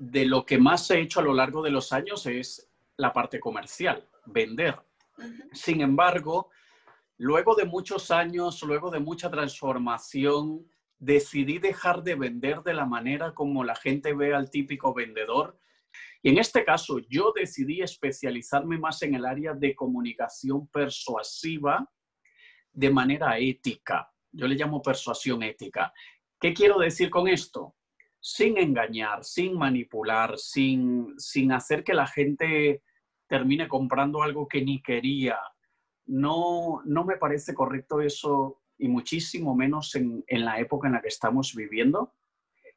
de lo que más he hecho a lo largo de los años es la parte comercial, vender. Sin embargo, luego de muchos años, luego de mucha transformación, decidí dejar de vender de la manera como la gente ve al típico vendedor. Y en este caso, yo decidí especializarme más en el área de comunicación persuasiva de manera ética. Yo le llamo persuasión ética. ¿Qué quiero decir con esto? Sin engañar, sin manipular, sin, sin hacer que la gente termine comprando algo que ni quería. No, no me parece correcto eso y muchísimo menos en, en la época en la que estamos viviendo.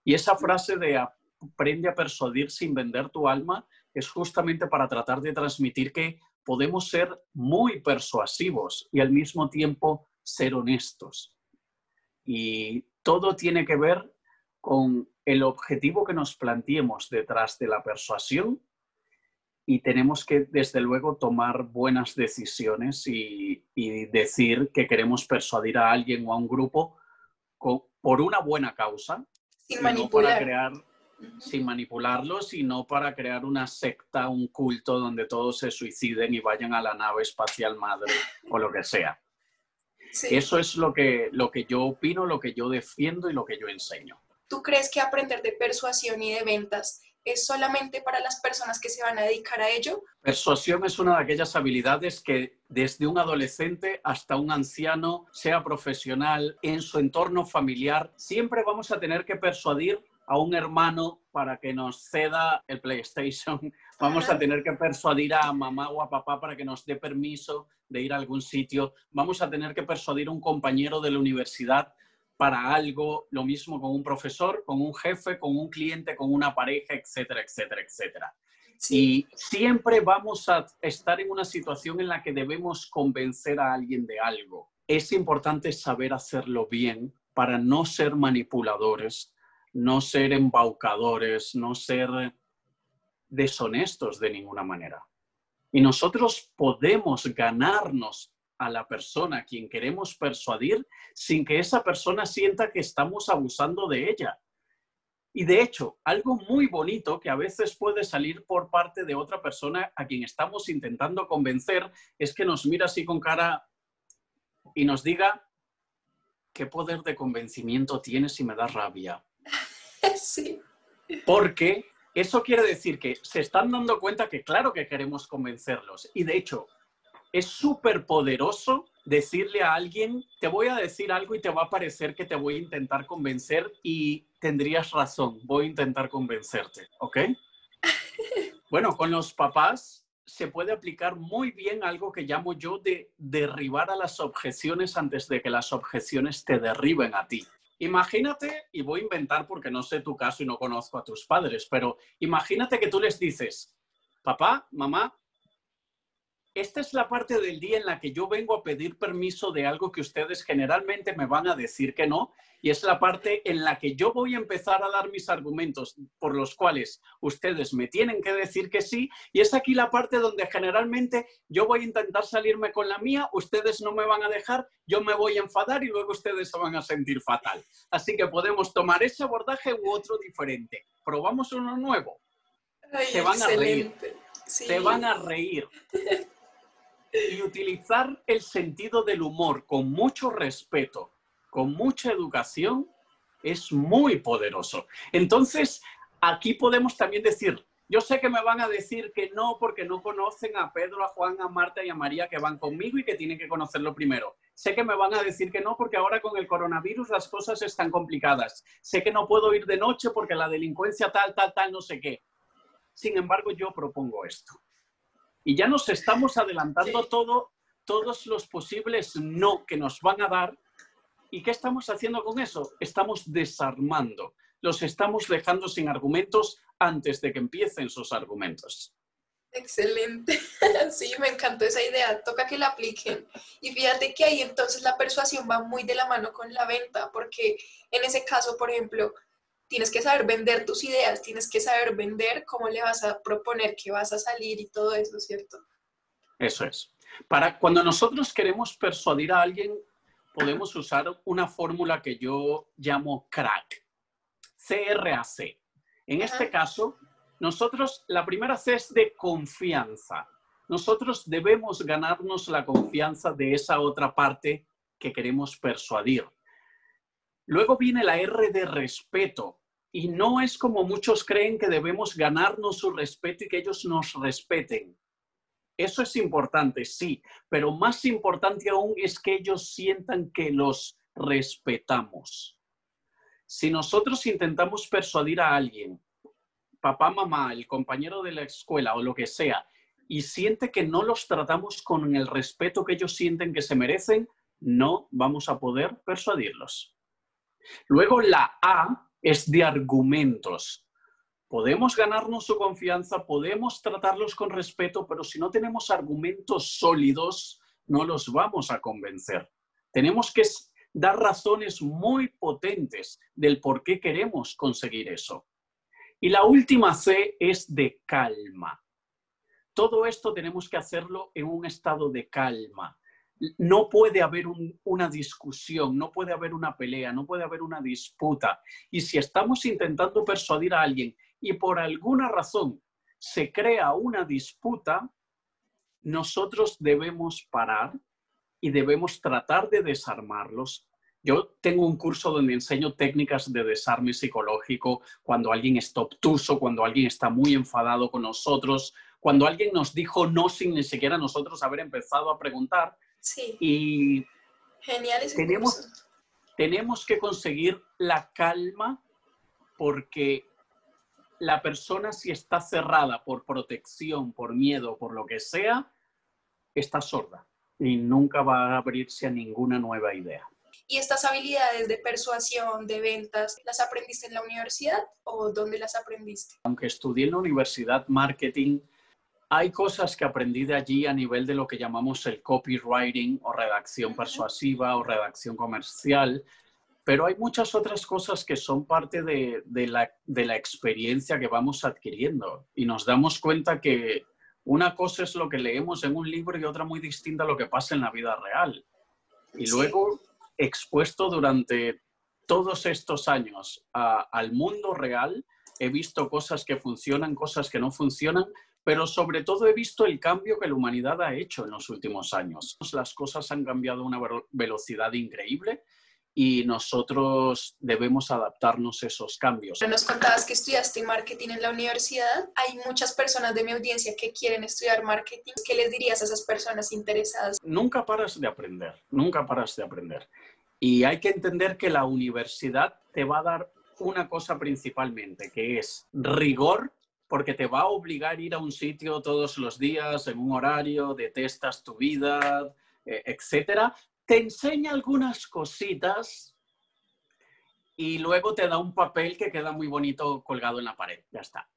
Y esa frase de aprende a persuadir sin vender tu alma es justamente para tratar de transmitir que podemos ser muy persuasivos y al mismo tiempo ser honestos. Y todo tiene que ver con el objetivo que nos planteemos detrás de la persuasión y tenemos que, desde luego, tomar buenas decisiones y, decir que queremos persuadir a alguien o a un grupo por una buena causa. Sin manipular. crear, sin manipularlo, sino para crear una secta, un culto donde todos se suiciden y vayan a la nave espacial madre o lo que sea. Eso es lo que, lo que yo opino, lo que yo defiendo y lo que yo enseño. ¿Tú crees que aprender de persuasión y de ventas es solamente para las personas que se van a dedicar a ello? Persuasión es una de aquellas habilidades que desde un adolescente hasta un anciano, sea profesional, en su entorno familiar, siempre vamos a tener que persuadir a un hermano para que nos ceda el PlayStation. Vamos a tener que persuadir a mamá o a papá para que nos dé permiso de ir a algún sitio. Vamos a tener que persuadir a un compañero de la universidad para algo, lo mismo con un profesor, con un jefe, con un cliente, con una pareja, etcétera, etcétera, etcétera. Y siempre vamos a estar en una situación en la que debemos convencer a alguien de algo. Es importante saber hacerlo bien para no ser manipuladores, no ser embaucadores, no ser deshonestos de ninguna manera. Y nosotros podemos ganarnos a la persona a quien queremos persuadir sin que esa persona sienta que estamos abusando de ella. Y de hecho, algo muy bonito que a veces puede salir por parte de otra persona a quien estamos intentando convencer es que nos mira así con cara y nos diga, ¿qué poder de convencimiento tienes y me da rabia? Sí. Porque eso quiere decir que se están dando cuenta que claro que queremos convencerlos. Y de hecho, es súper poderoso decirle a alguien, te voy a decir algo y te va a parecer que te voy a intentar convencer y tendrías razón, voy a intentar convencerte, ¿ok? Bueno, con los papás se puede aplicar muy bien algo que llamo yo de derribar a las objeciones antes de que las objeciones te derriben a ti. Imagínate, y voy a inventar porque no sé tu caso y no conozco a tus padres, pero imagínate que tú les dices, papá, mamá, esta es la parte del día en la que yo vengo a pedir permiso de algo que ustedes generalmente me van a decir que no, y es la parte en la que yo voy a empezar a dar mis argumentos por los cuales ustedes me tienen que decir que sí, y es aquí la parte donde generalmente yo voy a intentar salirme con la mía, ustedes no me van a dejar, yo me voy a enfadar y luego ustedes se van a sentir fatal. Así que podemos tomar ese abordaje u otro diferente. Probamos uno nuevo. se van a reír. Se van a reír. Y utilizar el sentido del humor con mucho respeto, con mucha educación, es muy poderoso. Entonces, aquí podemos también decir, yo sé que me van a decir que no porque no conocen a Pedro, a Juan, a Marta y a María que van conmigo y que tienen que conocerlo primero. Sé que me van a decir que no porque ahora con el coronavirus las cosas están complicadas. Sé que no puedo ir de noche porque la delincuencia tal, tal, tal, no sé qué. Sin embargo, yo propongo esto. Y ya nos estamos adelantando todo, todos los posibles no que nos van a dar. ¿Y qué estamos haciendo con eso? Estamos desarmando. Los estamos dejando sin argumentos antes de que empiecen sus argumentos. Excelente. Sí, me encantó esa idea. Toca que la apliquen. Y fíjate que ahí entonces la persuasión va muy de la mano con la venta, porque en ese caso, por ejemplo, tienes que saber vender tus ideas, tienes que saber vender cómo le vas a proponer que vas a salir y todo eso, ¿cierto? Eso es. Para cuando nosotros queremos persuadir a alguien, podemos usar una fórmula que yo llamo CRAC. C-R-A-C. En este caso, Nosotros, la primera C es de confianza. Nosotros debemos ganarnos la confianza de esa otra parte que queremos persuadir. Luego viene la R de respeto. Y no es como muchos creen que debemos ganarnos su respeto y que ellos nos respeten. Eso es importante, sí, pero más importante aún es que ellos sientan que los respetamos. Si nosotros intentamos persuadir a alguien, papá, mamá, el compañero de la escuela o lo que sea, y siente que no los tratamos con el respeto que ellos sienten que se merecen, no vamos a poder persuadirlos. Luego la A es de argumentos. Podemos ganarnos su confianza, podemos tratarlos con respeto, pero si no tenemos argumentos sólidos, no los vamos a convencer. Tenemos que dar razones muy potentes del por qué queremos conseguir eso. Y la última C es de calma. Todo esto tenemos que hacerlo en un estado de calma no puede haber una discusión, no puede haber una pelea, no puede haber una disputa. Y si estamos intentando persuadir a alguien y por alguna razón se crea una disputa, nosotros debemos parar y debemos tratar de desarmarlos. Yo tengo un curso donde enseño técnicas de desarme psicológico cuando alguien está obtuso, cuando alguien está muy enfadado con nosotros, cuando alguien nos dijo no sin ni siquiera nosotros haber empezado a preguntar Sí. Y Genial tenemos, tenemos que conseguir la calma porque la persona si está cerrada por protección, por miedo, por lo que sea, está sorda y nunca va a abrirse a ninguna nueva idea. ¿Y estas habilidades de persuasión, de ventas, las aprendiste en la universidad o dónde las aprendiste? Aunque estudié en la universidad marketing, hay cosas que aprendí de allí a nivel de lo que llamamos el copywriting o redacción persuasiva o redacción comercial, pero hay muchas otras cosas que son parte de, la, de la experiencia que vamos adquiriendo. Y nos damos cuenta que una cosa es lo que leemos en un libro y otra muy distinta a lo que pasa en la vida real. Y luego, expuesto durante todos estos años al mundo real, he visto cosas que funcionan, cosas que no funcionan, pero sobre todo he visto el cambio que la humanidad ha hecho en los últimos años. Las cosas han cambiado a una velocidad increíble y nosotros debemos adaptarnos a esos cambios. Nos contabas que estudiaste marketing en la universidad. Hay muchas personas de mi audiencia que quieren estudiar marketing. ¿Qué les dirías a esas personas interesadas? Nunca paras de aprender, nunca paras de aprender. Y hay que entender que la universidad te va a dar una cosa principalmente, que es rigor porque te va a obligar a ir a un sitio todos los días en un horario, detestas tu vida, eh, etcétera. Te enseña algunas cositas y luego te da un papel que queda muy bonito colgado en la pared. Ya está.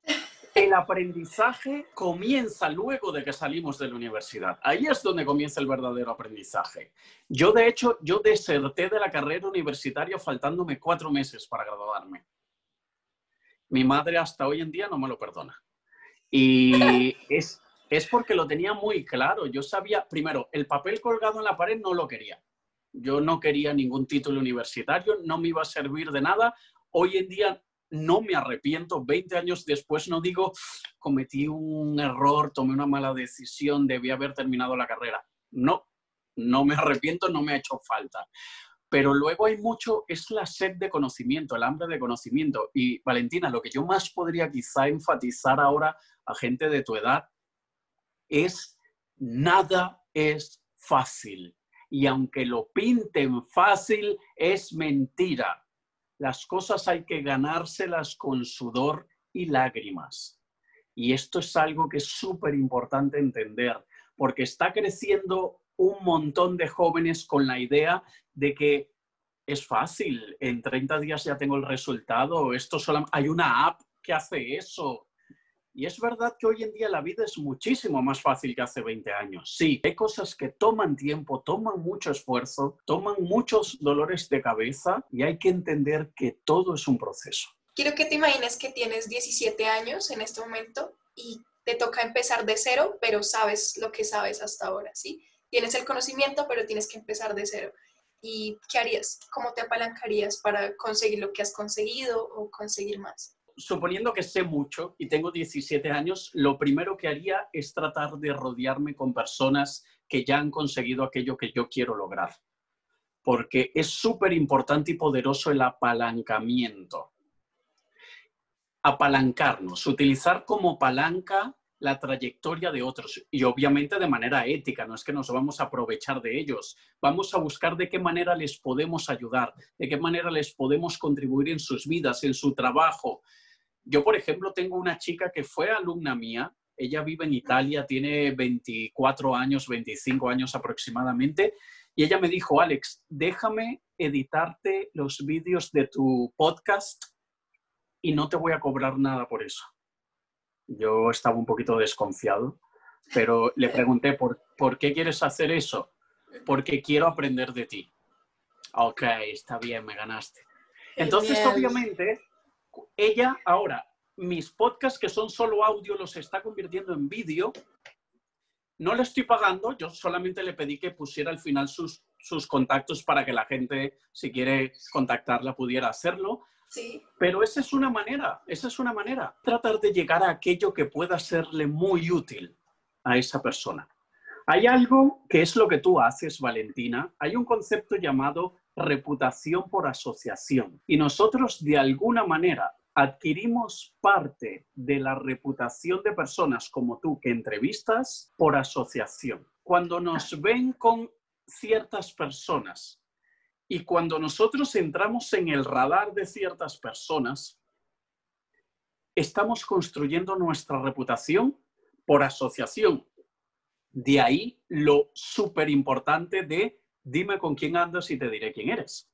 El aprendizaje comienza luego de que salimos de la universidad. Ahí es donde comienza el verdadero aprendizaje. Yo, de hecho, yo deserté de la carrera universitaria faltándome cuatro meses para graduarme mi madre hasta hoy en día no me lo perdona. Y es, es porque lo tenía muy claro. Yo sabía, primero, el papel colgado en la pared no lo quería. Yo no quería ningún título universitario, no me iba a servir de nada. Hoy en día no me arrepiento. 20 años después no digo, cometí un error, tomé una mala decisión, debí haber terminado la carrera. No, no me arrepiento, no me ha hecho falta. Pero luego hay mucho, es la sed de conocimiento, el hambre de conocimiento. Y Valentina, lo que yo más podría quizá enfatizar ahora a gente de tu edad es nada es fácil. Y aunque lo pinten fácil, es mentira. Las cosas hay que ganárselas con sudor y lágrimas. Y esto es algo que es súper importante entender, porque está creciendo un montón de jóvenes con la idea de que es fácil, en 30 días ya tengo el resultado, esto solo, hay una app que hace eso. Y es verdad que hoy en día la vida es muchísimo más fácil que hace 20 años. Sí, hay cosas que toman tiempo, toman mucho esfuerzo, toman muchos dolores de cabeza y hay que entender que todo es un proceso. Quiero que te imagines que tienes 17 años en este momento y te toca empezar de cero, pero sabes lo que sabes hasta ahora, ¿sí? Tienes el conocimiento, pero tienes que empezar de cero. ¿Y qué harías? ¿Cómo te apalancarías para conseguir lo que has conseguido o conseguir más? suponiendo que sé mucho y tengo 17 años, lo primero que haría es tratar de rodearme con personas que ya han conseguido aquello que yo quiero lograr. Porque es súper importante y poderoso el apalancamiento. Apalancarnos, utilizar como palanca la trayectoria de otros y obviamente de manera ética, no es que nos vamos a aprovechar de ellos, vamos a buscar de qué manera les podemos ayudar, de qué manera les podemos contribuir en sus vidas, en su trabajo. Yo, por ejemplo, tengo una chica que fue alumna mía, ella vive en Italia, tiene 24 años, 25 años aproximadamente, y ella me dijo, Alex, déjame editarte los vídeos de tu podcast y no te voy a cobrar nada por eso. Yo estaba un poquito desconfiado, pero le pregunté, ¿por, ¿por qué quieres hacer eso? Porque quiero aprender de ti. Ok, está bien, me ganaste. Entonces, obviamente, ella ahora, mis podcasts que son solo audio, los está convirtiendo en vídeo. No le estoy pagando, yo solamente le pedí que pusiera al final sus, sus contactos para que la gente, si quiere contactarla, pudiera hacerlo. Pero esa es una manera, esa es una manera. Tratar de llegar a aquello que pueda serle muy útil a esa persona. Hay algo que es lo que tú haces, Valentina. Hay un concepto llamado reputación por asociación. Y nosotros, de alguna manera, adquirimos parte de la reputación de personas como tú que entrevistas por asociación. Cuando nos ven con ciertas personas y cuando nosotros entramos en el radar de ciertas personas, estamos construyendo nuestra reputación por asociación. De ahí lo súper importante de dime con quién andas y te diré quién eres.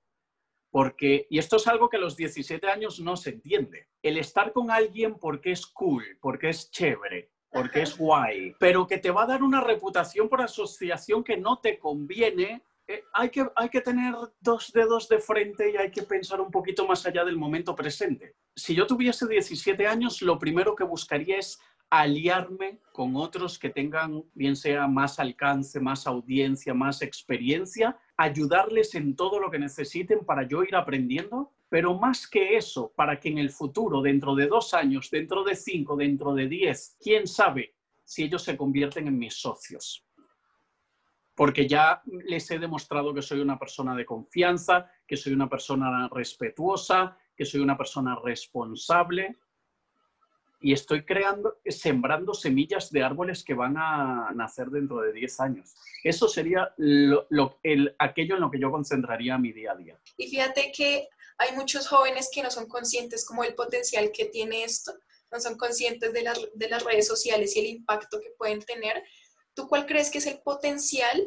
Porque, y esto es algo que a los 17 años no se entiende, el estar con alguien porque es cool, porque es chévere, porque es guay, pero que te va a dar una reputación por asociación que no te conviene hay, que, hay que tener dos dedos de frente y hay que pensar un poquito más allá del momento presente. Si yo tuviese 17 años, lo primero que buscaría es aliarme con otros que tengan, bien sea más alcance, más audiencia, más experiencia, ayudarles en todo lo que necesiten para yo ir aprendiendo, pero más que eso, para que en el futuro, dentro de dos años, dentro de cinco, dentro de diez, quién sabe si ellos se convierten en mis socios porque ya les he demostrado que soy una persona de confianza, que soy una persona respetuosa, que soy una persona responsable y estoy creando, sembrando semillas de árboles que van a nacer dentro de 10 años. Eso sería aquello en lo que yo concentraría mi día a día. Y fíjate que hay muchos jóvenes que no son conscientes como el potencial que tiene esto, no son conscientes de las redes sociales y el impacto que pueden tener ¿Tú cuál crees que es el potencial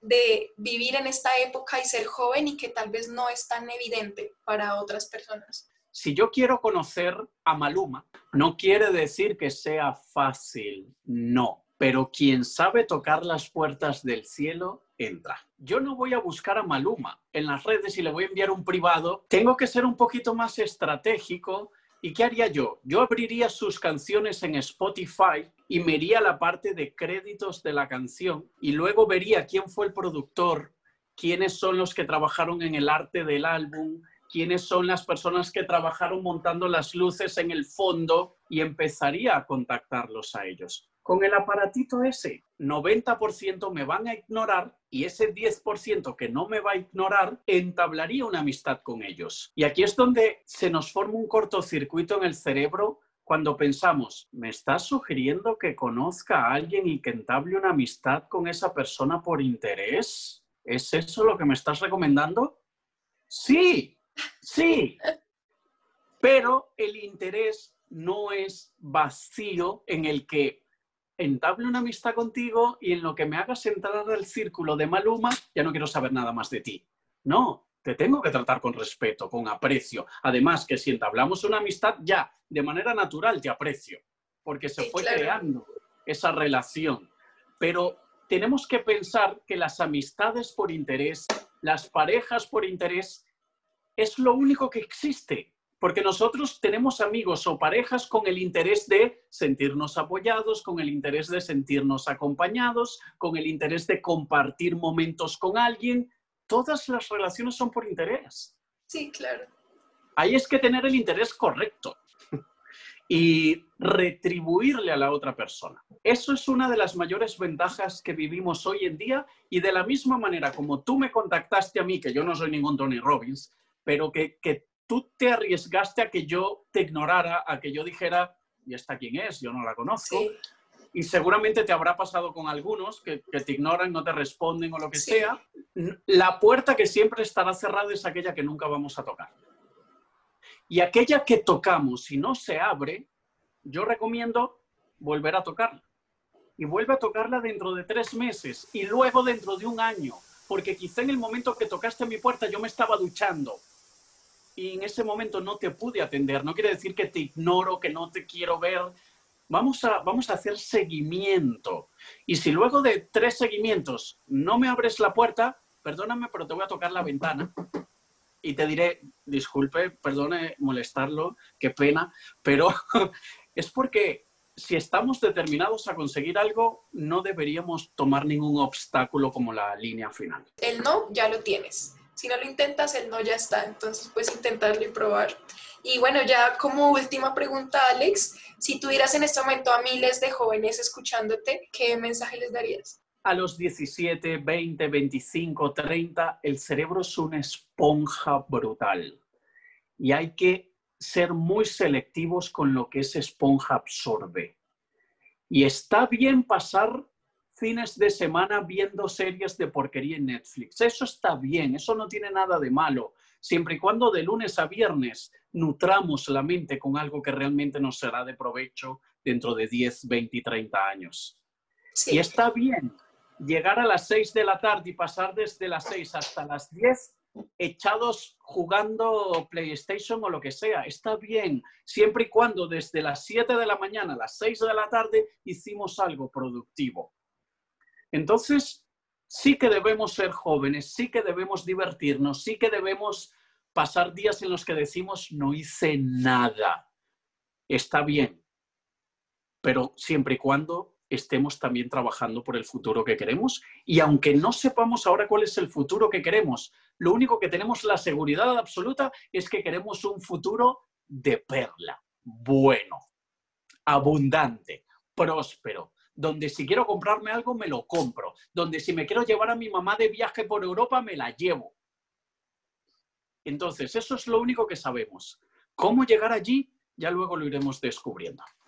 de vivir en esta época y ser joven y que tal vez no es tan evidente para otras personas? Si yo quiero conocer a Maluma, no quiere decir que sea fácil, no, pero quien sabe tocar las puertas del cielo, entra. Yo no voy a buscar a Maluma en las redes y le voy a enviar un privado. Tengo que ser un poquito más estratégico ¿Y qué haría yo? Yo abriría sus canciones en Spotify y me iría a la parte de créditos de la canción y luego vería quién fue el productor, quiénes son los que trabajaron en el arte del álbum, quiénes son las personas que trabajaron montando las luces en el fondo y empezaría a contactarlos a ellos. Con el aparatito ese, 90% me van a ignorar y ese 10% que no me va a ignorar, entablaría una amistad con ellos. Y aquí es donde se nos forma un cortocircuito en el cerebro cuando pensamos, ¿me estás sugiriendo que conozca a alguien y que entable una amistad con esa persona por interés? ¿Es eso lo que me estás recomendando? Sí, sí. Pero el interés no es vacío en el que entable una amistad contigo y en lo que me hagas entrar al círculo de Maluma, ya no quiero saber nada más de ti. No, te tengo que tratar con respeto, con aprecio. Además, que si entablamos una amistad, ya, de manera natural te aprecio, porque se fue creando esa relación. Pero tenemos que pensar que las amistades por interés, las parejas por interés, es lo único que existe. Porque nosotros tenemos amigos o parejas con el interés de sentirnos apoyados, con el interés de sentirnos acompañados, con el interés de compartir momentos con alguien. Todas las relaciones son por interés. Sí, claro. Ahí es que tener el interés correcto. y retribuirle a la otra persona. Eso es una de las mayores ventajas que vivimos hoy en día y de la misma manera como tú me contactaste a mí, que yo no soy ningún Tony Robbins, pero que, tú te arriesgaste a que yo te ignorara, a que yo dijera, ¿y esta quién es? Yo no la conozco. Y seguramente te habrá pasado con algunos que, te ignoran, no te responden o lo que sea. La puerta que siempre estará cerrada es aquella que nunca vamos a tocar. Y aquella que tocamos, si no se abre, yo recomiendo volver a tocarla. Y vuelve a tocarla dentro de tres meses y luego dentro de un año. Porque quizá en el momento que tocaste a mi puerta yo me estaba duchando y en ese momento no te pude atender. No quiere decir que te ignoro, que no te quiero ver. Vamos a, vamos a hacer seguimiento. Y si luego de tres seguimientos no me abres la puerta, perdóname, pero te voy a tocar la ventana y te diré, disculpe, perdone molestarlo, qué pena, pero es porque si estamos determinados a conseguir algo, no deberíamos tomar ningún obstáculo como la línea final. El no ya lo tienes. Si no lo intentas, el no ya está. Entonces puedes intentarlo y probar. Y bueno, ya como última pregunta, Alex, si tuvieras en este momento a miles de jóvenes escuchándote, ¿qué mensaje les darías? a los 17, 20, 25, 30, el cerebro es una esponja brutal. Y hay que ser muy selectivos con lo que esa esponja absorbe. Y está bien pasar fines de semana viendo series de porquería en Netflix. Eso está bien, eso no tiene nada de malo, siempre y cuando de lunes a viernes nutramos la mente con algo que realmente nos será de provecho dentro de 10, 20 y 30 años. Y está bien, llegar a las 6 de la tarde y pasar desde las 6 hasta las 10 echados jugando PlayStation o lo que sea. Está bien, siempre y cuando desde las 7 de la mañana a las 6 de la tarde hicimos algo productivo. Entonces, sí que debemos ser jóvenes, sí que debemos divertirnos, sí que debemos pasar días en los que decimos no hice nada. Está bien, pero siempre y cuando estemos también trabajando por el futuro que queremos. Y aunque no sepamos ahora cuál es el futuro que queremos, lo único que tenemos la seguridad absoluta es que queremos un futuro de perla, bueno, abundante, próspero, donde si quiero comprarme algo me lo compro, donde si me quiero llevar a mi mamá de viaje por Europa me la llevo. Entonces, eso es lo único que sabemos. ¿Cómo llegar allí? Ya luego lo iremos descubriendo.